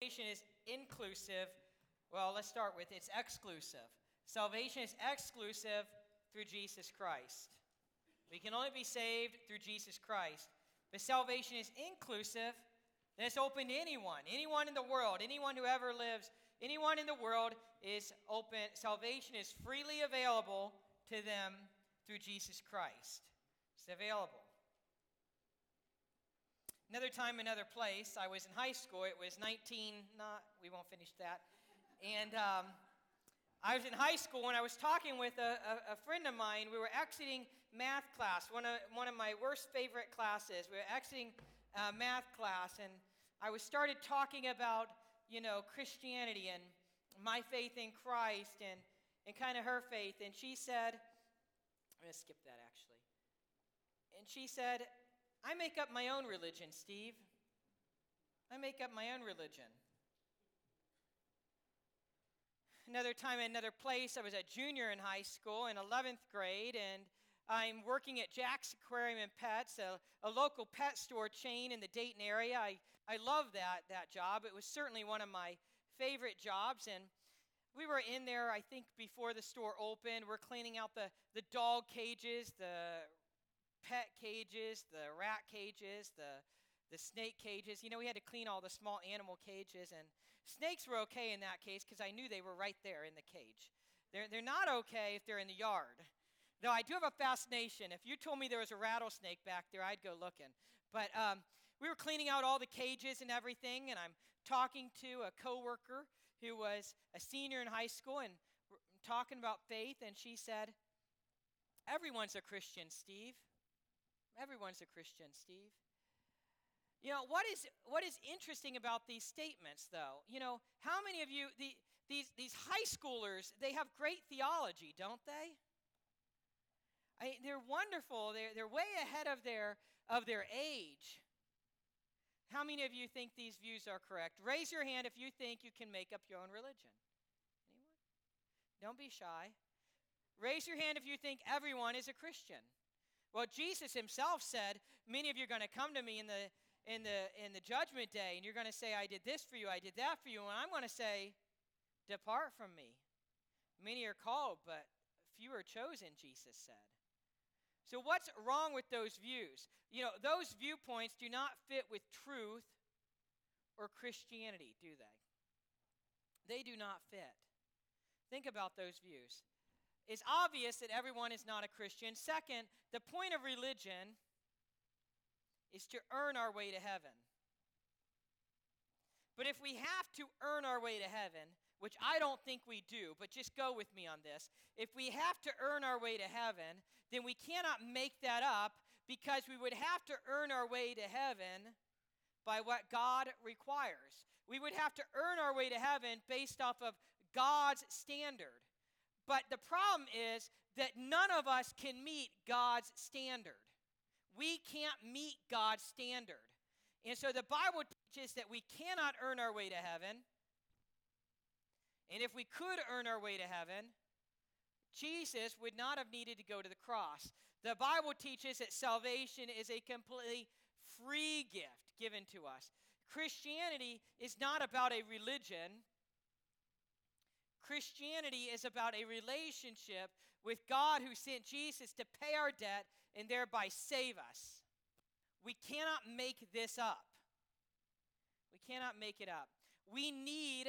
Salvation is inclusive. Well, let's start with it's exclusive. Salvation is exclusive through Jesus Christ. We can only be saved through Jesus Christ. But salvation is inclusive, it's open to anyone, anyone in the world, anyone who ever lives, anyone in the world is open. Salvation is freely available to them through Jesus Christ. It's available. Another time, another place. I was in high school. It was 19. Not. We won't finish that. And um, I was in high school when I was talking with a, a, a, friend of mine. We were exiting math class, one of, one of my worst favorite classes. We were exiting uh, math class, and I was started talking about, you know, Christianity and my faith in Christ and, and kind of her faith. And she said, I'm going to skip that actually. And she said, I make up my own religion, Steve. I make up my own religion. Another time, another place, I was a junior in high school in 11th grade, and I'm working at Jack's Aquarium and Pets, a, a local pet store chain in the Dayton area. I, I love that, that job. It was certainly one of my favorite jobs, and we were in there, I think, before the store opened. We're cleaning out the, the dog cages, the cages, the rat cages, the, the snake cages. You know, we had to clean all the small animal cages, and snakes were okay in that case because I knew they were right there in the cage. They're, they're not okay if they're in the yard. Though I do have a fascination. If you told me there was a rattlesnake back there, I'd go looking. But um, we were cleaning out all the cages and everything, and I'm talking to a coworker who was a senior in high school and talking about faith, and she said, Everyone's a Christian, Steve. Everyone's a Christian, Steve. You know, what is, what is interesting about these statements, though? You know, how many of you, the, these, these high schoolers, they have great theology, don't they? I, they're wonderful. They're, they're way ahead of their, of their age. How many of you think these views are correct? Raise your hand if you think you can make up your own religion. Anyone? Don't be shy. Raise your hand if you think everyone is a Christian. Well, Jesus himself said, Many of you are going to come to me in the, in, the, in the judgment day, and you're going to say, I did this for you, I did that for you. And I'm going to say, Depart from me. Many are called, but few are chosen, Jesus said. So, what's wrong with those views? You know, those viewpoints do not fit with truth or Christianity, do they? They do not fit. Think about those views it's obvious that everyone is not a Christian. Second, the point of religion is to earn our way to heaven. But if we have to earn our way to heaven, which I don't think we do, but just go with me on this. If we have to earn our way to heaven, then we cannot make that up because we would have to earn our way to heaven by what God requires. We would have to earn our way to heaven based off of God's standard. But the problem is that none of us can meet God's standard. We can't meet God's standard. And so the Bible teaches that we cannot earn our way to heaven. And if we could earn our way to heaven, Jesus would not have needed to go to the cross. The Bible teaches that salvation is a completely free gift given to us. Christianity is not about a religion, Christianity is about a relationship with God who sent Jesus to pay our debt and thereby save us. We cannot make this up. We cannot make it up. We need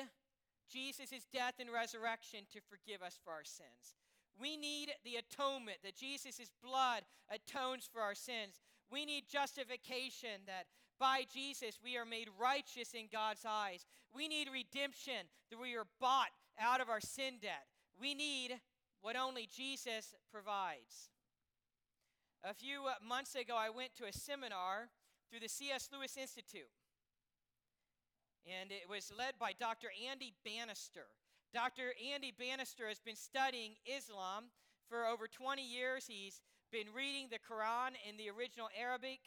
Jesus' death and resurrection to forgive us for our sins. We need the atonement that Jesus' blood atones for our sins. We need justification that by Jesus we are made righteous in God's eyes. We need redemption that we are bought out of our sin debt. We need what only Jesus provides. A few uh, months ago, I went to a seminar through the C.S. Lewis Institute, and it was led by Dr. Andy Bannister. Dr. Andy Bannister has been studying Islam for over 20 years. He's been reading the Quran in the original Arabic.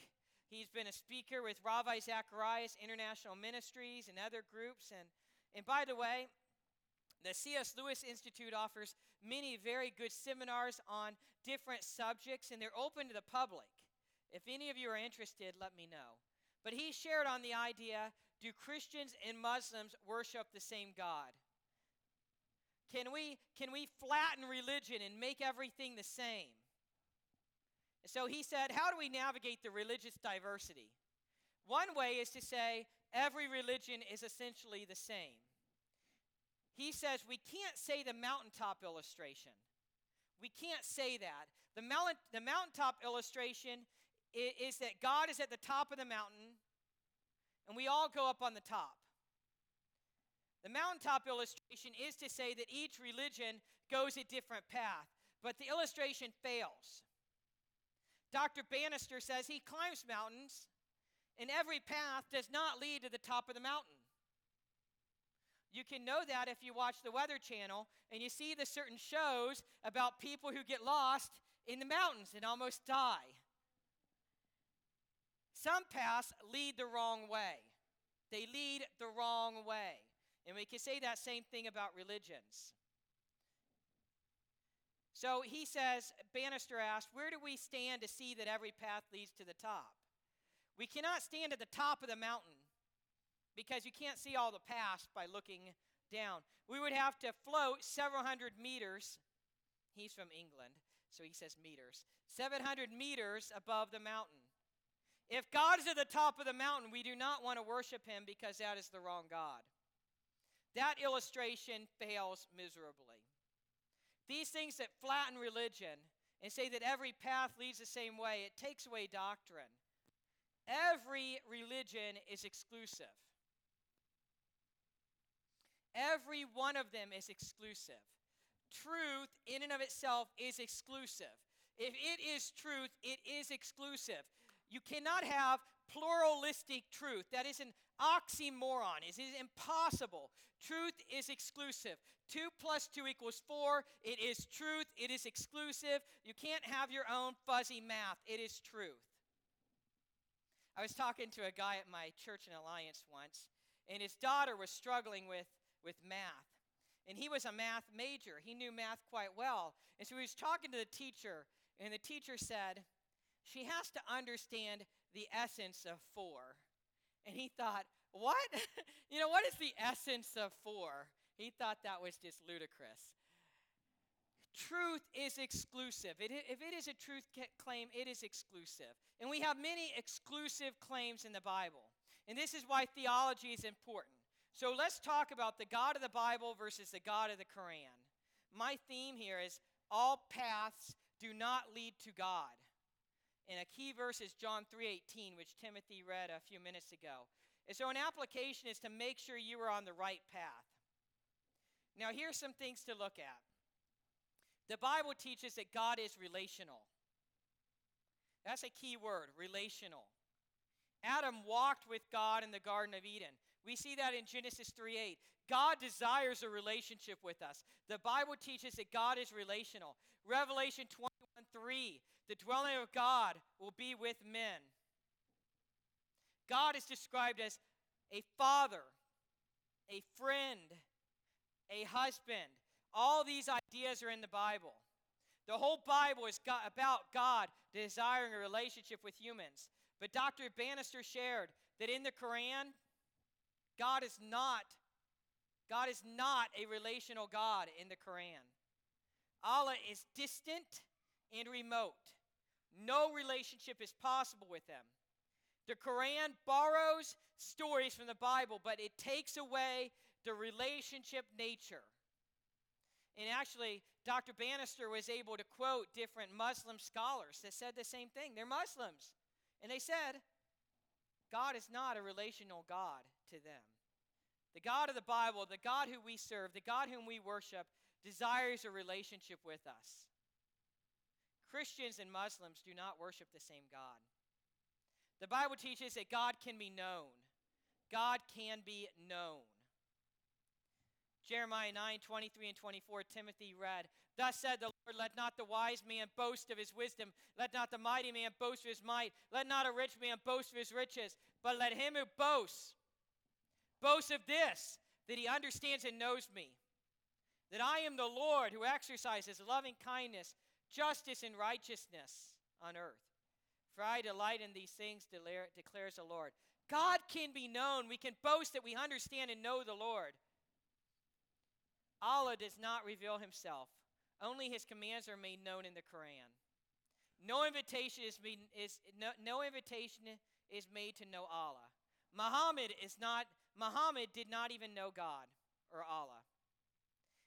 He's been a speaker with Ravi Zacharias International Ministries and other groups. And, and by the way, the C.S. Lewis Institute offers many very good seminars on different subjects, and they're open to the public. If any of you are interested, let me know. But he shared on the idea do Christians and Muslims worship the same God? Can we, can we flatten religion and make everything the same? So he said, How do we navigate the religious diversity? One way is to say every religion is essentially the same. He says we can't say the mountaintop illustration. We can't say that. The, the mountaintop illustration is, is that God is at the top of the mountain and we all go up on the top. The mountaintop illustration is to say that each religion goes a different path, but the illustration fails. Dr. Bannister says he climbs mountains, and every path does not lead to the top of the mountain. You can know that if you watch the Weather Channel and you see the certain shows about people who get lost in the mountains and almost die. Some paths lead the wrong way. They lead the wrong way. And we can say that same thing about religions. So he says, Bannister asked, Where do we stand to see that every path leads to the top? We cannot stand at the top of the mountain because you can't see all the past by looking down. We would have to float several hundred meters. He's from England, so he says meters. 700 meters above the mountain. If God is at the top of the mountain, we do not want to worship him because that is the wrong God. That illustration fails miserably. These things that flatten religion and say that every path leads the same way, it takes away doctrine. Every religion is exclusive. Every one of them is exclusive. Truth, in and of itself, is exclusive. If it is truth, it is exclusive. You cannot have pluralistic truth. That is an oxymoron. It is impossible. Truth is exclusive. 2 plus 2 equals 4. It is truth. It is exclusive. You can't have your own fuzzy math. It is truth. I was talking to a guy at my church in Alliance once, and his daughter was struggling with, with math. And he was a math major. He knew math quite well. And so he was talking to the teacher, and the teacher said, She has to understand the essence of four. And he thought, What? you know, what is the essence of four? He thought that was just ludicrous. Truth is exclusive. It, if it is a truth claim, it is exclusive. And we have many exclusive claims in the Bible. And this is why theology is important. So let's talk about the God of the Bible versus the God of the Quran. My theme here is all paths do not lead to God. And a key verse is John 3:18, which Timothy read a few minutes ago. And so an application is to make sure you are on the right path. Now here's some things to look at. The Bible teaches that God is relational. That's a key word, relational. Adam walked with God in the Garden of Eden. We see that in Genesis 3:8. God desires a relationship with us. The Bible teaches that God is relational. Revelation 21:3, the dwelling of God will be with men. God is described as a father, a friend, a husband. All these ideas are in the Bible. The whole Bible is about God desiring a relationship with humans. But Dr. Bannister shared that in the Quran, God is not God is not a relational God in the Quran. Allah is distant and remote. No relationship is possible with them. The Quran borrows stories from the Bible, but it takes away the relationship nature. And actually, Dr. Bannister was able to quote different Muslim scholars that said the same thing. They're Muslims. And they said, God is not a relational God to them. The God of the Bible, the God who we serve, the God whom we worship, desires a relationship with us. Christians and Muslims do not worship the same God. The Bible teaches that God can be known. God can be known. Jeremiah 9, 23 and 24, Timothy read, Thus said the Lord, let not the wise man boast of his wisdom, let not the mighty man boast of his might, let not a rich man boast of his riches, but let him who boasts boast of this, that he understands and knows me, that I am the Lord who exercises loving kindness, justice, and righteousness on earth. For I delight in these things, declares the Lord. God can be known. We can boast that we understand and know the Lord. Allah does not reveal himself. Only his commands are made known in the Quran. No invitation is, made, is no, no invitation is made to know Allah. Muhammad is not Muhammad did not even know God or Allah.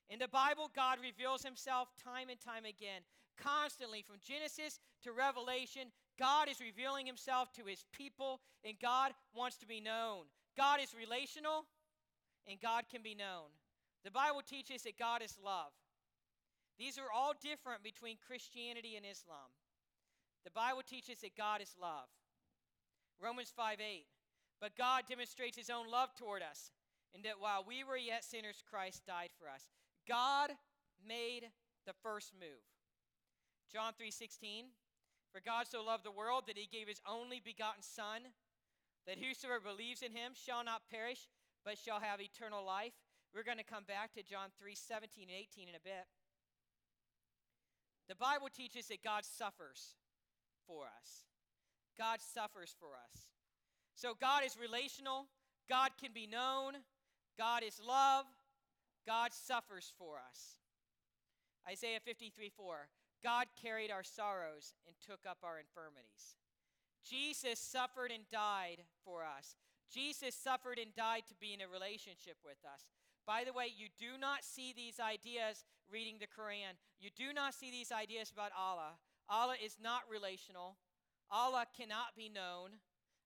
In the Bible, God reveals himself time and time again, constantly from Genesis to Revelation. God is revealing himself to his people, and God wants to be known. God is relational, and God can be known. The Bible teaches that God is love. These are all different between Christianity and Islam. The Bible teaches that God is love. Romans 5 8. But God demonstrates his own love toward us, in that while we were yet sinners, Christ died for us. God made the first move. John 3:16 For God so loved the world that he gave his only begotten son that whosoever believes in him shall not perish but shall have eternal life. We're going to come back to John 3:17 and 18 in a bit. The Bible teaches that God suffers for us. God suffers for us. So God is relational, God can be known, God is love, God suffers for us. Isaiah 53 4. God carried our sorrows and took up our infirmities. Jesus suffered and died for us. Jesus suffered and died to be in a relationship with us. By the way, you do not see these ideas reading the Quran. You do not see these ideas about Allah. Allah is not relational. Allah cannot be known.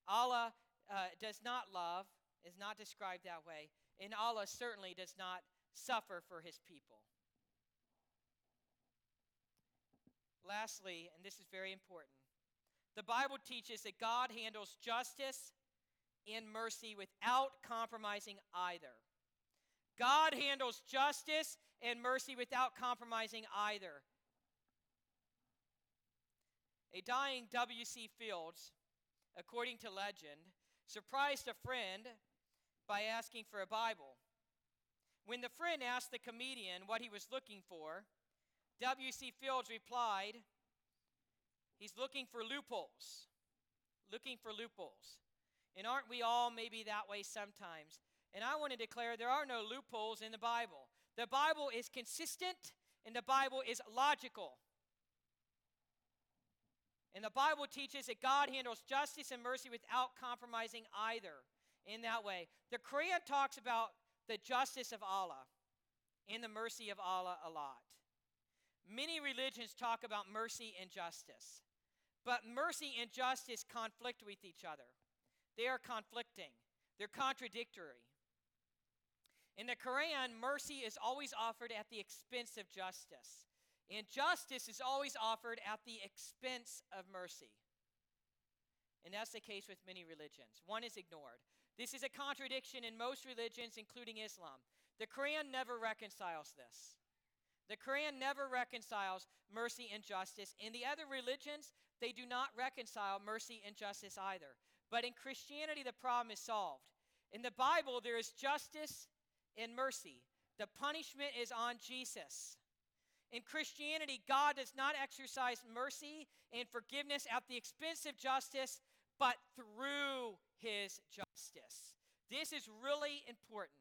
Allah uh, does not love, is not described that way. And Allah certainly does not suffer for his people. Lastly, and this is very important, the Bible teaches that God handles justice and mercy without compromising either. God handles justice and mercy without compromising either. A dying W.C. Fields, according to legend, surprised a friend by asking for a Bible. When the friend asked the comedian what he was looking for, W.C. Fields replied, He's looking for loopholes. Looking for loopholes. And aren't we all maybe that way sometimes? And I want to declare there are no loopholes in the Bible. The Bible is consistent and the Bible is logical. And the Bible teaches that God handles justice and mercy without compromising either in that way. The Quran talks about the justice of Allah and the mercy of Allah a lot. Many religions talk about mercy and justice, but mercy and justice conflict with each other. They are conflicting, they're contradictory. In the Quran, mercy is always offered at the expense of justice, and justice is always offered at the expense of mercy. And that's the case with many religions. One is ignored. This is a contradiction in most religions, including Islam. The Quran never reconciles this. The Quran never reconciles mercy and justice. In the other religions, they do not reconcile mercy and justice either. But in Christianity, the problem is solved. In the Bible, there is justice and mercy. The punishment is on Jesus. In Christianity, God does not exercise mercy and forgiveness at the expense of justice, but through his justice. This is really important.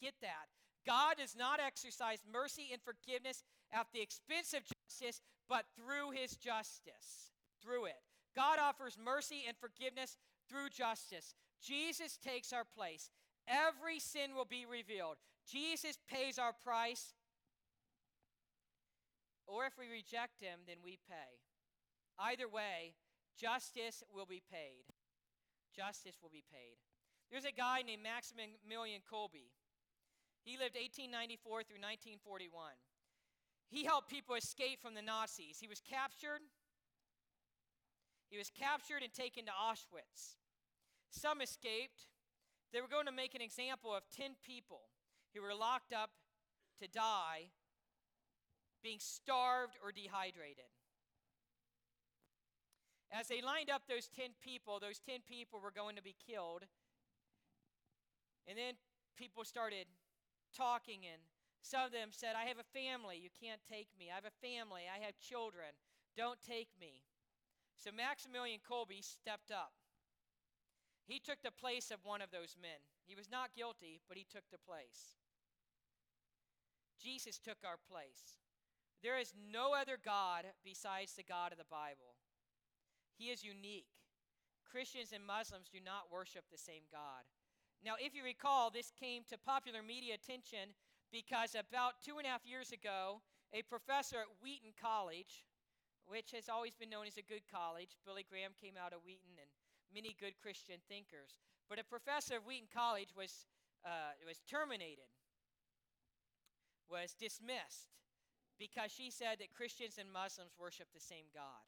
Get that. God does not exercise mercy and forgiveness at the expense of justice, but through his justice. Through it. God offers mercy and forgiveness through justice. Jesus takes our place. Every sin will be revealed. Jesus pays our price. Or if we reject him, then we pay. Either way, justice will be paid. Justice will be paid. There's a guy named Maximilian Kolbe. He lived 1894 through 1941. He helped people escape from the Nazis. He was captured. He was captured and taken to Auschwitz. Some escaped. They were going to make an example of 10 people who were locked up to die, being starved or dehydrated. As they lined up those 10 people, those 10 people were going to be killed. And then people started talking, and some of them said, I have a family. You can't take me. I have a family. I have children. Don't take me. So Maximilian Kolbe stepped up. He took the place of one of those men. He was not guilty, but he took the place. Jesus took our place. There is no other God besides the God of the Bible. He is unique. Christians and Muslims do not worship the same God. Now, if you recall, this came to popular media attention because about two and a half years ago, a professor at Wheaton College, which has always been known as a good college, Billy Graham came out of Wheaton and many good Christian thinkers, but a professor of Wheaton College was, uh, was terminated, was dismissed, because she said that Christians and Muslims worship the same God.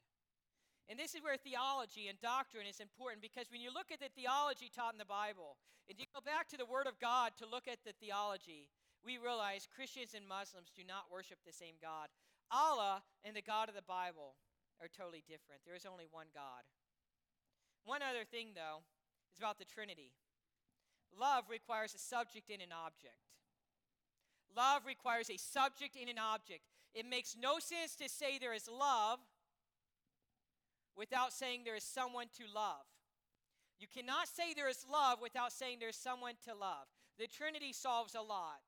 And this is where theology and doctrine is important because when you look at the theology taught in the Bible, and you go back to the Word of God to look at the theology, we realize Christians and Muslims do not worship the same God. Allah and the God of the Bible are totally different. There is only one God. One other thing, though, is about the Trinity. Love requires a subject and an object. Love requires a subject and an object. It makes no sense to say there is love without saying there is someone to love. You cannot say there is love without saying there is someone to love. The Trinity solves a lot.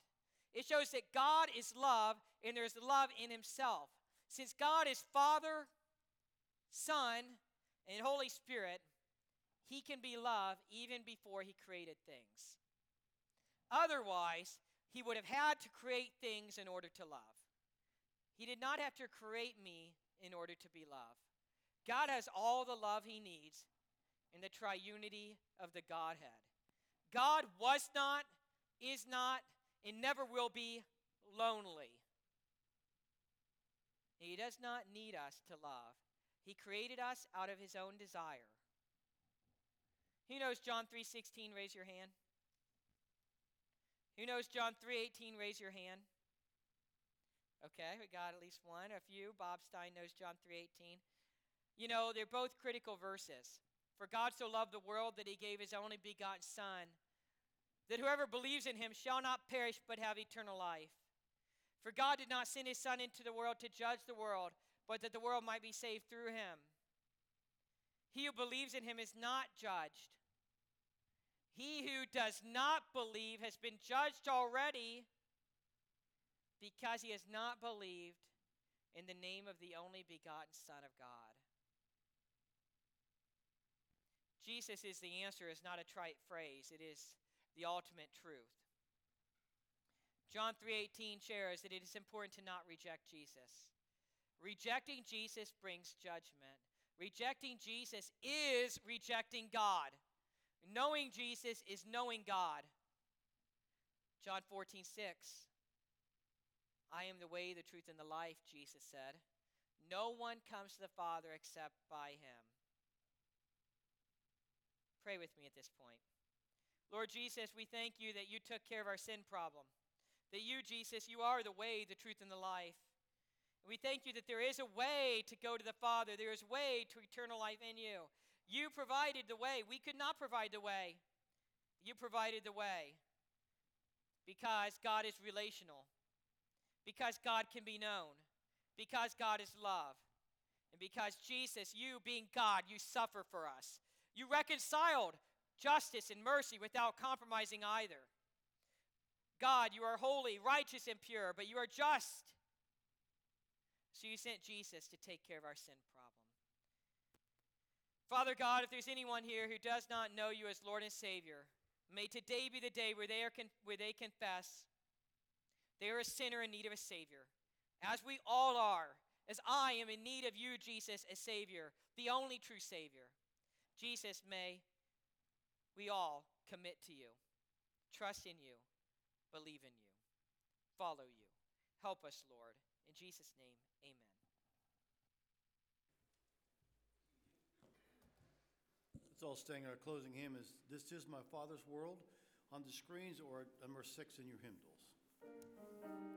It shows that God is love and there's love in Himself. Since God is Father, Son, and Holy Spirit, He can be love even before He created things. Otherwise, He would have had to create things in order to love. He did not have to create me in order to be loved. God has all the love he needs in the triunity of the Godhead. God was not, is not, and never will be lonely. He does not need us to love. He created us out of his own desire. Who knows John 3:16 raise your hand? Who knows John 3:18 raise your hand? Okay, we got at least one, a few. Bob Stein knows John 3:18. You know, they're both critical verses. For God so loved the world that he gave his only begotten Son, that whoever believes in him shall not perish but have eternal life. For God did not send his Son into the world to judge the world, but that the world might be saved through him. He who believes in him is not judged. He who does not believe has been judged already because he has not believed in the name of the only begotten Son of God. Jesus is the answer is not a trite phrase, it is the ultimate truth. John 3:18 shares that it is important to not reject Jesus. Rejecting Jesus brings judgment. Rejecting Jesus is rejecting God. Knowing Jesus is knowing God. John 14, 6. I am the way, the truth, and the life, Jesus said. No one comes to the Father except by him. Pray with me at this point. Lord Jesus, we thank you that you took care of our sin problem. That you, Jesus, you are the way, the truth, and the life. And we thank you that there is a way to go to the Father. There is a way to eternal life in you. You provided the way. We could not provide the way. You provided the way. Because God is relational. Because God can be known. Because God is love. And because Jesus, you being God, you suffer for us. You reconciled justice and mercy without compromising either. God, you are holy, righteous, and pure, but you are just. So you sent Jesus to take care of our sin problem. Father God, if there's anyone here who does not know you as Lord and Savior, may today be the day where they, are con- where they confess they are a sinner in need of a Savior, as we all are, as I am in need of you, Jesus, as Savior, the only true Savior. Jesus, may we all commit to you, trust in you, believe in you, follow you. Help us, Lord. In Jesus' name, amen. Let's all sing our closing hymn is This Is My Father's World on the screens or number six in your hymnals thank you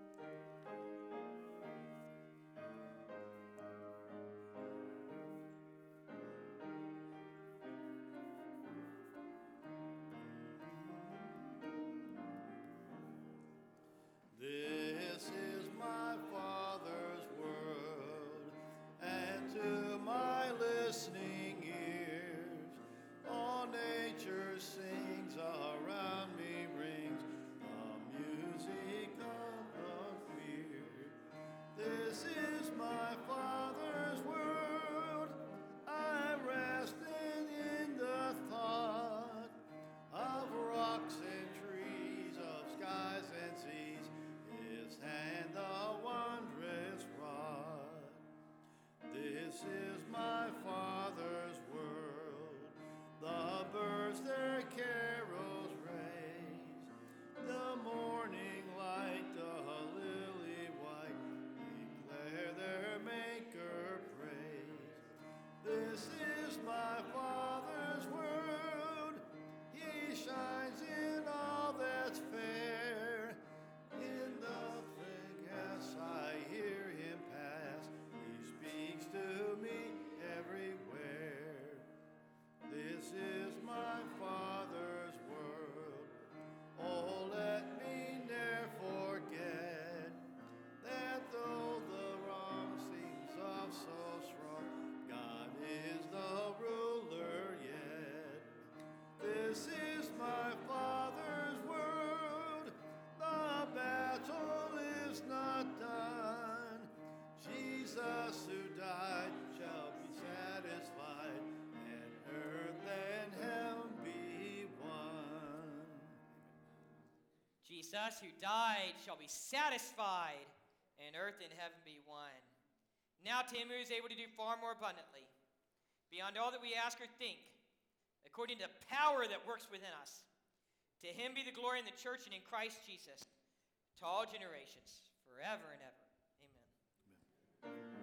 Jesus, who died, shall be satisfied, and earth and heaven be one. Now to him who is able to do far more abundantly, beyond all that we ask or think, according to the power that works within us. To him be the glory in the church and in Christ Jesus, to all generations, forever and ever. Amen. Amen.